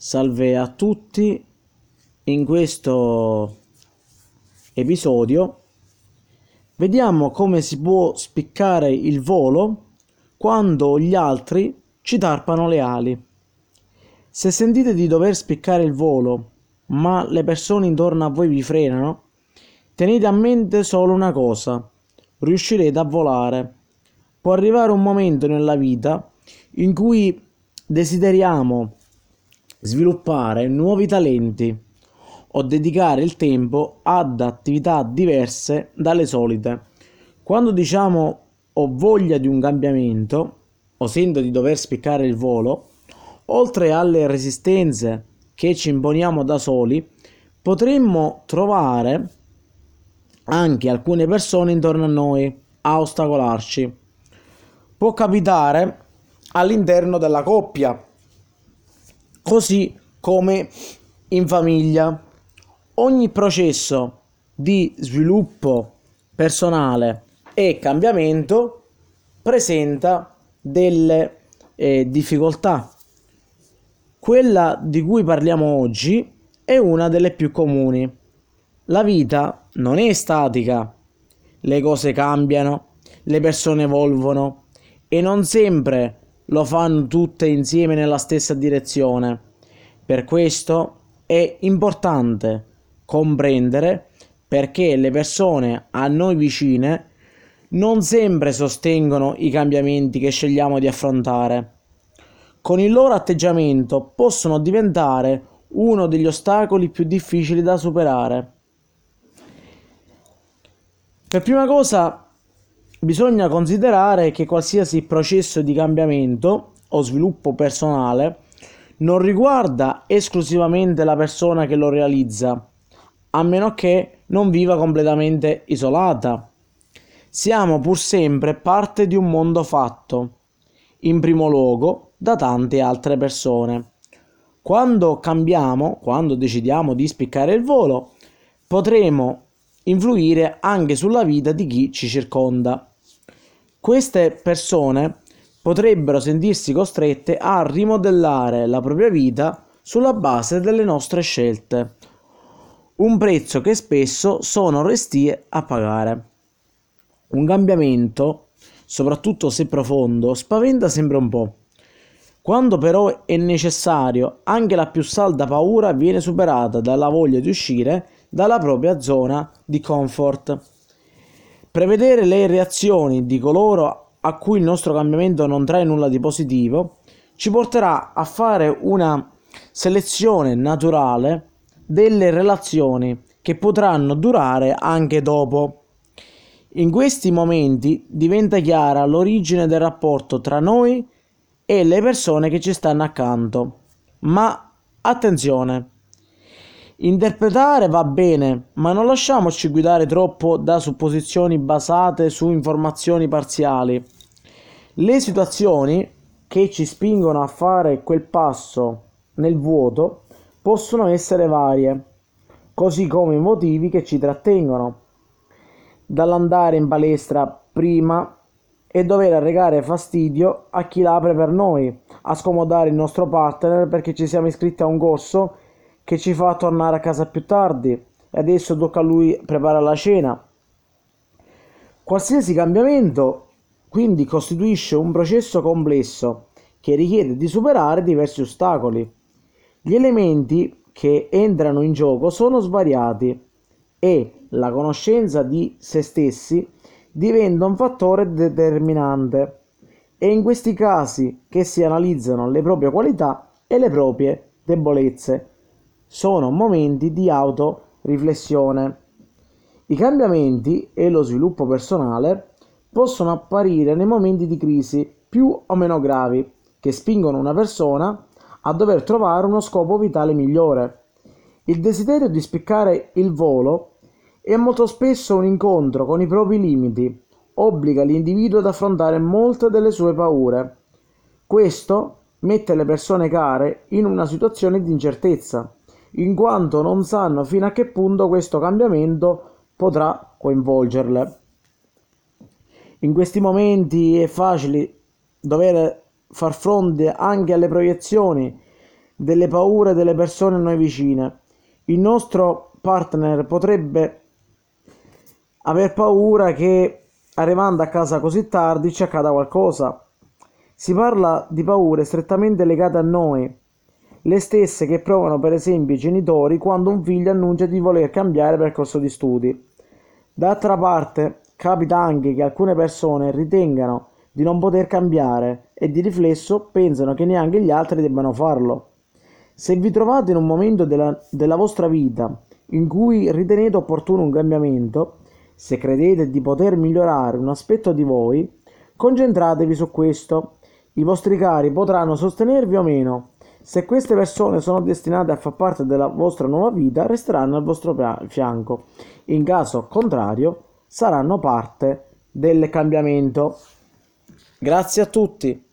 Salve a tutti, in questo episodio vediamo come si può spiccare il volo quando gli altri ci tarpano le ali. Se sentite di dover spiccare il volo, ma le persone intorno a voi vi frenano, tenete a mente solo una cosa, riuscirete a volare. Può arrivare un momento nella vita in cui desideriamo sviluppare nuovi talenti o dedicare il tempo ad attività diverse dalle solite. Quando diciamo ho voglia di un cambiamento o sento di dover spiccare il volo, oltre alle resistenze che ci imponiamo da soli, potremmo trovare anche alcune persone intorno a noi a ostacolarci. Può capitare all'interno della coppia così come in famiglia. Ogni processo di sviluppo personale e cambiamento presenta delle eh, difficoltà. Quella di cui parliamo oggi è una delle più comuni. La vita non è statica, le cose cambiano, le persone evolvono e non sempre lo fanno tutte insieme nella stessa direzione. Per questo è importante comprendere perché le persone a noi vicine non sempre sostengono i cambiamenti che scegliamo di affrontare. Con il loro atteggiamento possono diventare uno degli ostacoli più difficili da superare. Per prima cosa Bisogna considerare che qualsiasi processo di cambiamento o sviluppo personale non riguarda esclusivamente la persona che lo realizza, a meno che non viva completamente isolata. Siamo pur sempre parte di un mondo fatto, in primo luogo, da tante altre persone. Quando cambiamo, quando decidiamo di spiccare il volo, potremo influire anche sulla vita di chi ci circonda. Queste persone potrebbero sentirsi costrette a rimodellare la propria vita sulla base delle nostre scelte, un prezzo che spesso sono restie a pagare. Un cambiamento, soprattutto se profondo, spaventa sempre un po'. Quando però è necessario, anche la più salda paura viene superata dalla voglia di uscire dalla propria zona di comfort. Prevedere le reazioni di coloro a cui il nostro cambiamento non trae nulla di positivo ci porterà a fare una selezione naturale delle relazioni che potranno durare anche dopo. In questi momenti diventa chiara l'origine del rapporto tra noi e le persone che ci stanno accanto. Ma attenzione! Interpretare va bene, ma non lasciamoci guidare troppo da supposizioni basate su informazioni parziali. Le situazioni che ci spingono a fare quel passo nel vuoto possono essere varie, così come i motivi che ci trattengono. Dall'andare in palestra prima e dover arrecare fastidio a chi l'apre per noi, a scomodare il nostro partner perché ci siamo iscritti a un corso che ci fa tornare a casa più tardi e adesso tocca a lui preparare la cena. Qualsiasi cambiamento quindi costituisce un processo complesso che richiede di superare diversi ostacoli. Gli elementi che entrano in gioco sono svariati e la conoscenza di se stessi diventa un fattore determinante. È in questi casi che si analizzano le proprie qualità e le proprie debolezze sono momenti di autoriflessione. I cambiamenti e lo sviluppo personale possono apparire nei momenti di crisi più o meno gravi che spingono una persona a dover trovare uno scopo vitale migliore. Il desiderio di spiccare il volo è molto spesso un incontro con i propri limiti, obbliga l'individuo ad affrontare molte delle sue paure. Questo mette le persone care in una situazione di incertezza in quanto non sanno fino a che punto questo cambiamento potrà coinvolgerle. In questi momenti è facile dover far fronte anche alle proiezioni delle paure delle persone a noi vicine. Il nostro partner potrebbe aver paura che arrivando a casa così tardi ci accada qualcosa. Si parla di paure strettamente legate a noi, le stesse che provano per esempio i genitori quando un figlio annuncia di voler cambiare percorso di studi. D'altra parte, capita anche che alcune persone ritengano di non poter cambiare e di riflesso pensano che neanche gli altri debbano farlo. Se vi trovate in un momento della, della vostra vita in cui ritenete opportuno un cambiamento, se credete di poter migliorare un aspetto di voi, concentratevi su questo. I vostri cari potranno sostenervi o meno. Se queste persone sono destinate a far parte della vostra nuova vita, resteranno al vostro fianco. In caso contrario, saranno parte del cambiamento. Grazie a tutti.